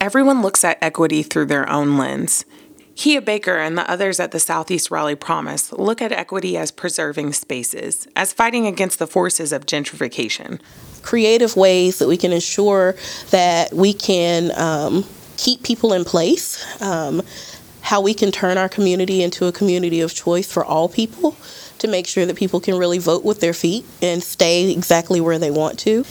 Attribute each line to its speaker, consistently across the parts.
Speaker 1: Everyone looks at equity through their own lens. Kia Baker and the others at the Southeast Raleigh Promise look at equity as preserving spaces, as fighting against the forces of gentrification.
Speaker 2: Creative ways that we can ensure that we can um, keep people in place, um, how we can turn our community into a community of choice for all people to make sure that people can really vote with their feet and stay exactly where they want to.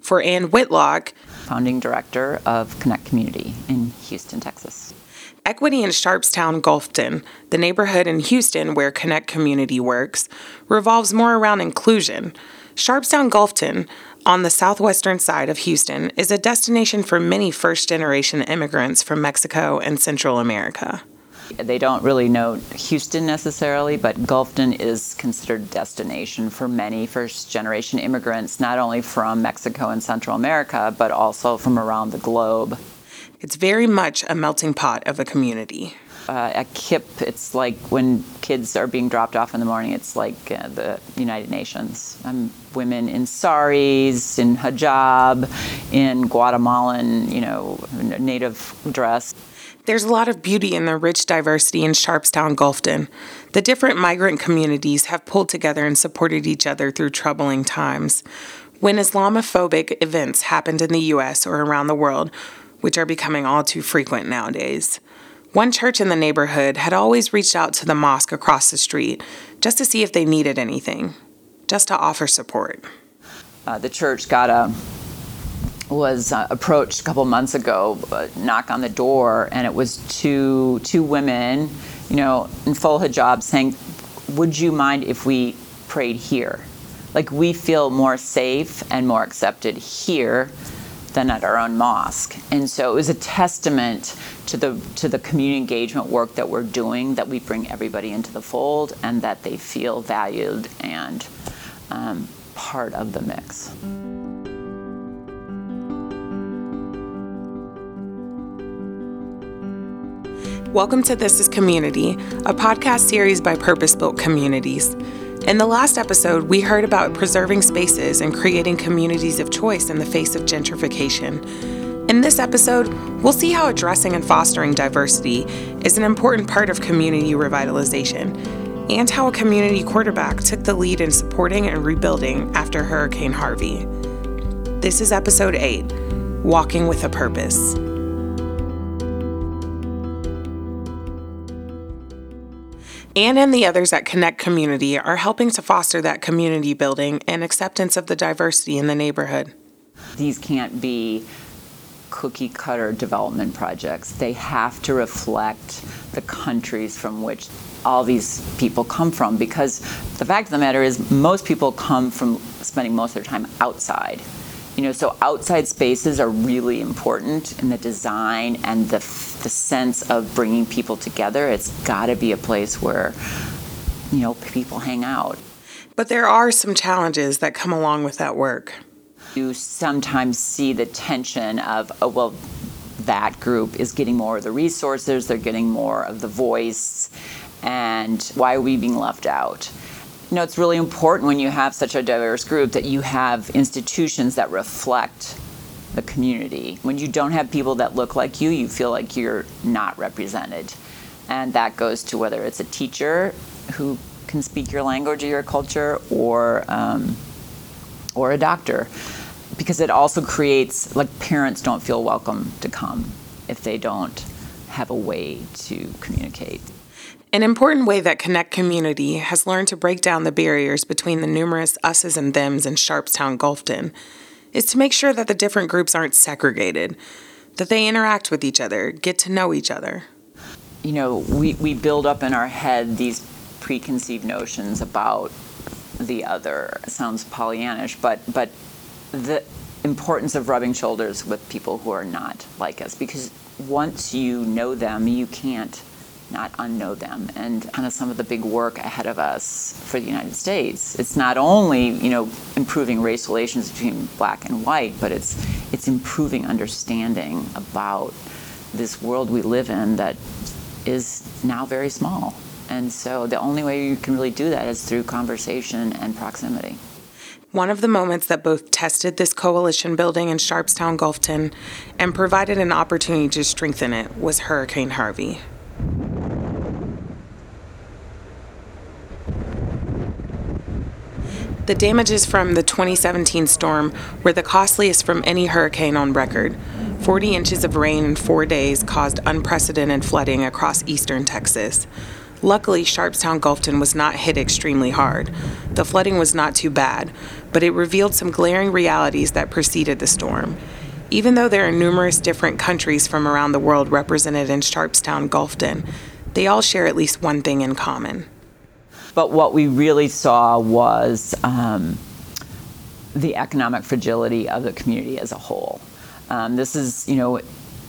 Speaker 1: For Ann Whitlock,
Speaker 3: founding director of Connect Community in Houston, Texas.
Speaker 1: Equity in Sharpstown Gulfton, the neighborhood in Houston where Connect Community works, revolves more around inclusion. Sharpstown Gulfton, on the southwestern side of Houston, is a destination for many first generation immigrants from Mexico and Central America.
Speaker 3: They don't really know Houston necessarily, but Gulfton is considered destination for many first generation immigrants, not only from Mexico and Central America, but also from around the globe.
Speaker 1: It's very much a melting pot of a community.
Speaker 3: Uh, at KIPP, it's like when kids are being dropped off in the morning, it's like uh, the United Nations. Um, women in saris, in hijab, in Guatemalan, you know, native dress.
Speaker 1: There's a lot of beauty in the rich diversity in Sharpstown Gulfton. The different migrant communities have pulled together and supported each other through troubling times. When Islamophobic events happened in the US or around the world, which are becoming all too frequent nowadays, one church in the neighborhood had always reached out to the mosque across the street just to see if they needed anything, just to offer support.
Speaker 3: Uh, the church got a was uh, approached a couple months ago, uh, knock on the door, and it was two two women, you know, in full hijab, saying, "Would you mind if we prayed here? Like we feel more safe and more accepted here." Than at our own mosque. And so it was a testament to the to the community engagement work that we're doing that we bring everybody into the fold and that they feel valued and um, part of the mix.
Speaker 1: Welcome to This is Community, a podcast series by Purpose Built Communities. In the last episode, we heard about preserving spaces and creating communities of choice in the face of gentrification. In this episode, we'll see how addressing and fostering diversity is an important part of community revitalization, and how a community quarterback took the lead in supporting and rebuilding after Hurricane Harvey. This is episode 8 Walking with a Purpose. Ann and the others at Connect Community are helping to foster that community building and acceptance of the diversity in the neighborhood.
Speaker 3: These can't be cookie cutter development projects. They have to reflect the countries from which all these people come from because the fact of the matter is most people come from spending most of their time outside you know, so outside spaces are really important in the design and the, the sense of bringing people together. It's got to be a place where, you know, people hang out.
Speaker 1: But there are some challenges that come along with that work.
Speaker 3: You sometimes see the tension of, oh, well, that group is getting more of the resources, they're getting more of the voice, and why are we being left out? You know, it's really important when you have such a diverse group that you have institutions that reflect the community. When you don't have people that look like you, you feel like you're not represented. And that goes to whether it's a teacher who can speak your language or your culture or, um, or a doctor. Because it also creates, like, parents don't feel welcome to come if they don't have a way to communicate.
Speaker 1: An important way that Connect Community has learned to break down the barriers between the numerous us's and thems in Sharpstown Gulfton is to make sure that the different groups aren't segregated, that they interact with each other, get to know each other.
Speaker 3: You know, we, we build up in our head these preconceived notions about the other. It sounds Pollyannish, but but the importance of rubbing shoulders with people who are not like us because once you know them, you can't not unknow them and kind of some of the big work ahead of us for the United States. It's not only, you know, improving race relations between black and white, but it's it's improving understanding about this world we live in that is now very small. And so the only way you can really do that is through conversation and proximity.
Speaker 1: One of the moments that both tested this coalition building in Sharpstown Gulfton and provided an opportunity to strengthen it was Hurricane Harvey. The damages from the 2017 storm were the costliest from any hurricane on record. 40 inches of rain in four days caused unprecedented flooding across eastern Texas. Luckily, Sharpstown Gulfton was not hit extremely hard. The flooding was not too bad, but it revealed some glaring realities that preceded the storm. Even though there are numerous different countries from around the world represented in Sharpstown Gulfton, they all share at least one thing in common.
Speaker 3: But what we really saw was um, the economic fragility of the community as a whole. Um, this is, you know,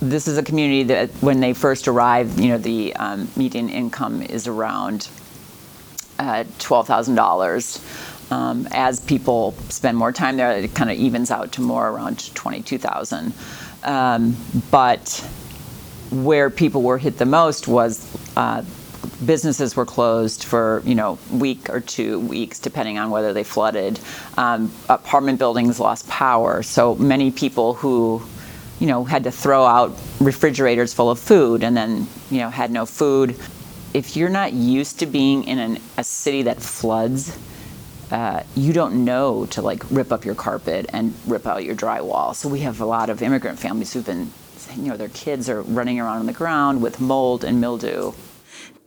Speaker 3: this is a community that when they first arrived, you know, the um, median income is around uh, $12,000. Um, as people spend more time there, it kind of evens out to more around 22,000. Um, but where people were hit the most was uh, businesses were closed for you know week or two weeks depending on whether they flooded. Um, apartment buildings lost power. So many people who you know had to throw out refrigerators full of food and then you know had no food. If you're not used to being in an, a city that floods uh, you don't know to like rip up your carpet and rip out your drywall. So we have a lot of immigrant families who've been you know their kids are running around on the ground with mold and mildew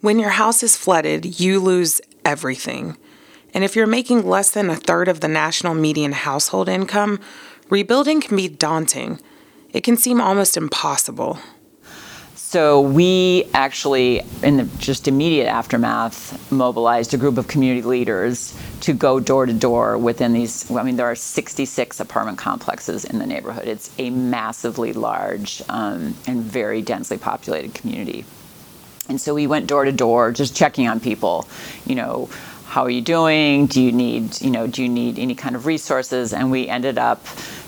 Speaker 1: when your house is flooded, you lose everything. And if you're making less than a third of the national median household income, rebuilding can be daunting. It can seem almost impossible.
Speaker 3: So we actually, in the just immediate aftermath, mobilized a group of community leaders to go door to door within these. I mean, there are 66 apartment complexes in the neighborhood. It's a massively large um, and very densely populated community. And so we went door to door, just checking on people. You know, how are you doing? Do you need, you know, do you need any kind of resources? And we ended up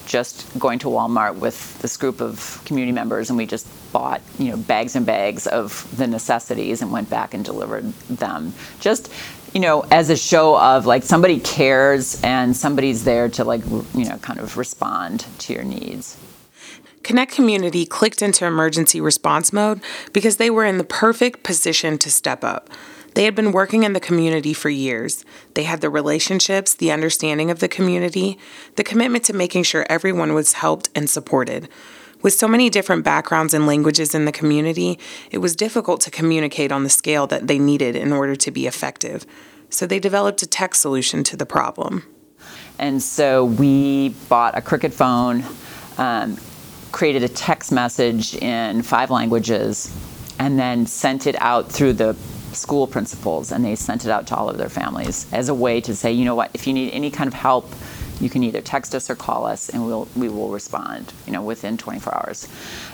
Speaker 3: just going to Walmart with this group of community members, and we just bought, you know, bags and bags of the necessities and went back and delivered them. Just you know, as a show of like somebody cares and somebody's there to like, you know, kind of respond to your needs.
Speaker 1: Connect Community clicked into emergency response mode because they were in the perfect position to step up. They had been working in the community for years. They had the relationships, the understanding of the community, the commitment to making sure everyone was helped and supported. With so many different backgrounds and languages in the community, it was difficult to communicate on the scale that they needed in order to be effective. So they developed a tech solution to the problem.
Speaker 3: And so we bought a Cricket phone. Um, created a text message in five languages and then sent it out through the school principals and they sent it out to all of their families as a way to say, you know what, if you need any kind of help, you can either text us or call us and we'll we will respond, you know, within 24 hours.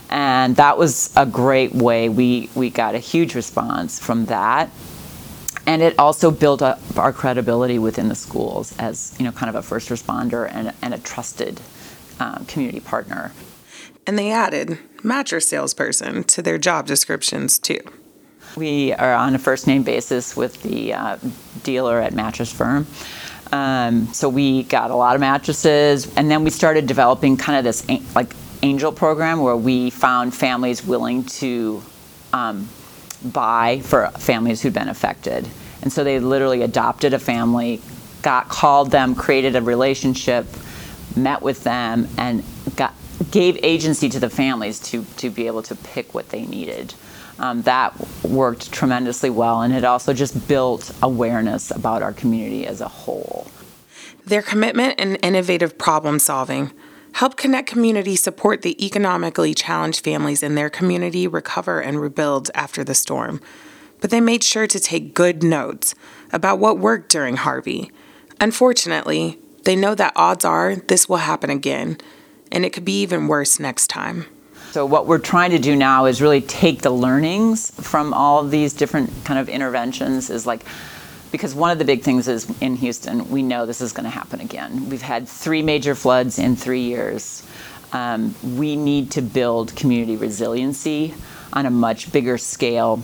Speaker 3: And that was a great way. We we got a huge response from that. And it also built up our credibility within the schools as, you know, kind of a first responder and, and a trusted um, community partner
Speaker 1: and they added mattress salesperson to their job descriptions too.
Speaker 3: We are on a first name basis with the uh, dealer at Mattress Firm. Um, so we got a lot of mattresses, and then we started developing kind of this like angel program where we found families willing to um, buy for families who'd been affected. And so they literally adopted a family, got called them, created a relationship, met with them, and got gave agency to the families to, to be able to pick what they needed. Um, that worked tremendously well, and it also just built awareness about our community as a whole.
Speaker 1: Their commitment and innovative problem solving help Connect Community support the economically challenged families in their community recover and rebuild after the storm. But they made sure to take good notes about what worked during Harvey. Unfortunately, they know that odds are this will happen again and it could be even worse next time.
Speaker 3: So what we're trying to do now is really take the learnings from all of these different kind of interventions is like because one of the big things is in Houston, we know this is going to happen again. We've had three major floods in three years. Um, we need to build community resiliency on a much bigger scale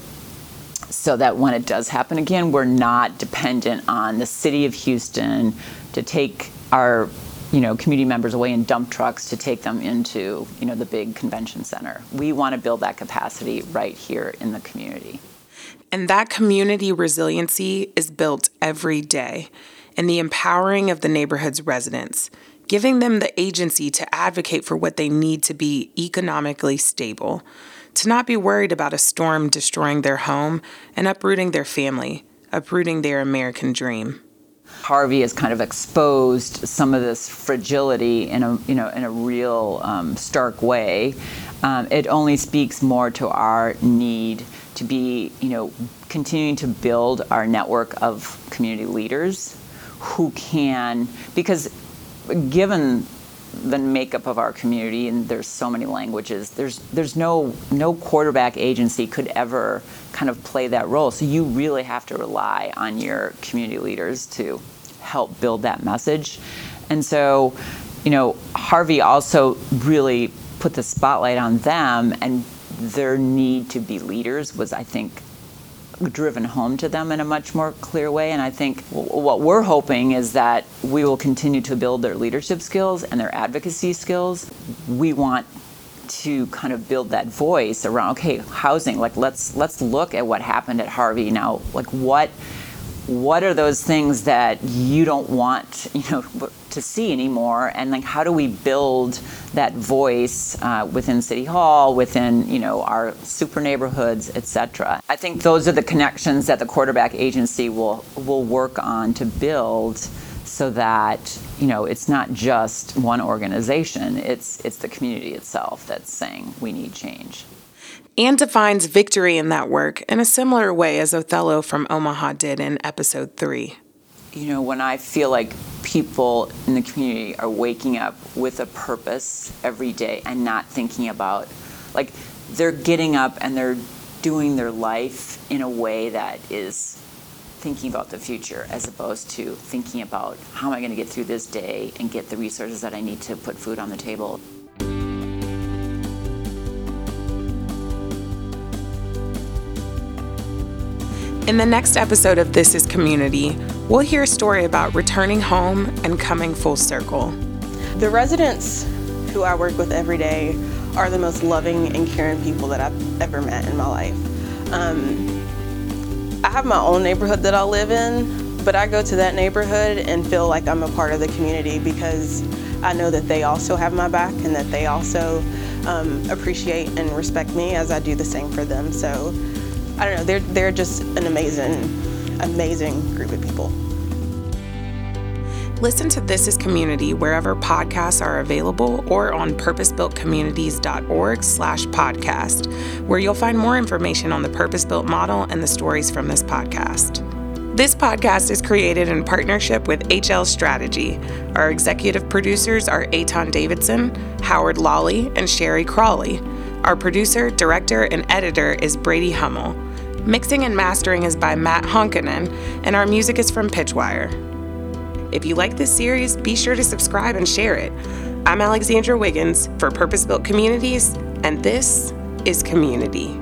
Speaker 3: so that when it does happen again, we're not dependent on the city of Houston to take our you know community members away in dump trucks to take them into you know the big convention center. We want to build that capacity right here in the community.
Speaker 1: And that community resiliency is built every day in the empowering of the neighborhood's residents, giving them the agency to advocate for what they need to be economically stable, to not be worried about a storm destroying their home and uprooting their family, uprooting their American dream.
Speaker 3: Harvey has kind of exposed some of this fragility in a you know in a real um, stark way. Um, it only speaks more to our need to be you know continuing to build our network of community leaders who can because given the makeup of our community and there's so many languages there's there's no no quarterback agency could ever kind of play that role so you really have to rely on your community leaders to help build that message and so you know harvey also really put the spotlight on them and their need to be leaders was i think driven home to them in a much more clear way. And I think what we're hoping is that we will continue to build their leadership skills and their advocacy skills. We want to kind of build that voice around okay housing like let's let's look at what happened at Harvey now like what what are those things that you don't want you know to see anymore? And like how do we build that voice uh, within city hall within you know our super neighborhoods etc i think those are the connections that the quarterback agency will will work on to build so that you know it's not just one organization. It's it's the community itself that's saying we need change
Speaker 1: and defines victory in that work in a similar way as Othello from Omaha did in episode 3.
Speaker 3: You know, when I feel like people in the community are waking up with a purpose every day and not thinking about, like, they're getting up and they're doing their life in a way that is thinking about the future as opposed to thinking about how am I going to get through this day and get the resources that I need to put food on the table.
Speaker 1: In the next episode of This is Community, we'll hear a story about returning home and coming full circle.
Speaker 4: The residents who I work with every day are the most loving and caring people that I've ever met in my life. Um, I have my own neighborhood that I live in, but I go to that neighborhood and feel like I'm a part of the community because I know that they also have my back and that they also um, appreciate and respect me as I do the same for them. So I don't know, they're, they're just an amazing, amazing group of people.
Speaker 1: Listen to This is Community wherever podcasts are available or on purposebuiltcommunities.org slash podcast, where you'll find more information on the Purpose Built model and the stories from this podcast. This podcast is created in partnership with HL Strategy. Our executive producers are Aton Davidson, Howard Lawley, and Sherry Crawley. Our producer, director, and editor is Brady Hummel. Mixing and mastering is by Matt Honkinen, and our music is from Pitchwire. If you like this series, be sure to subscribe and share it. I'm Alexandra Wiggins for Purpose Built Communities, and this is Community.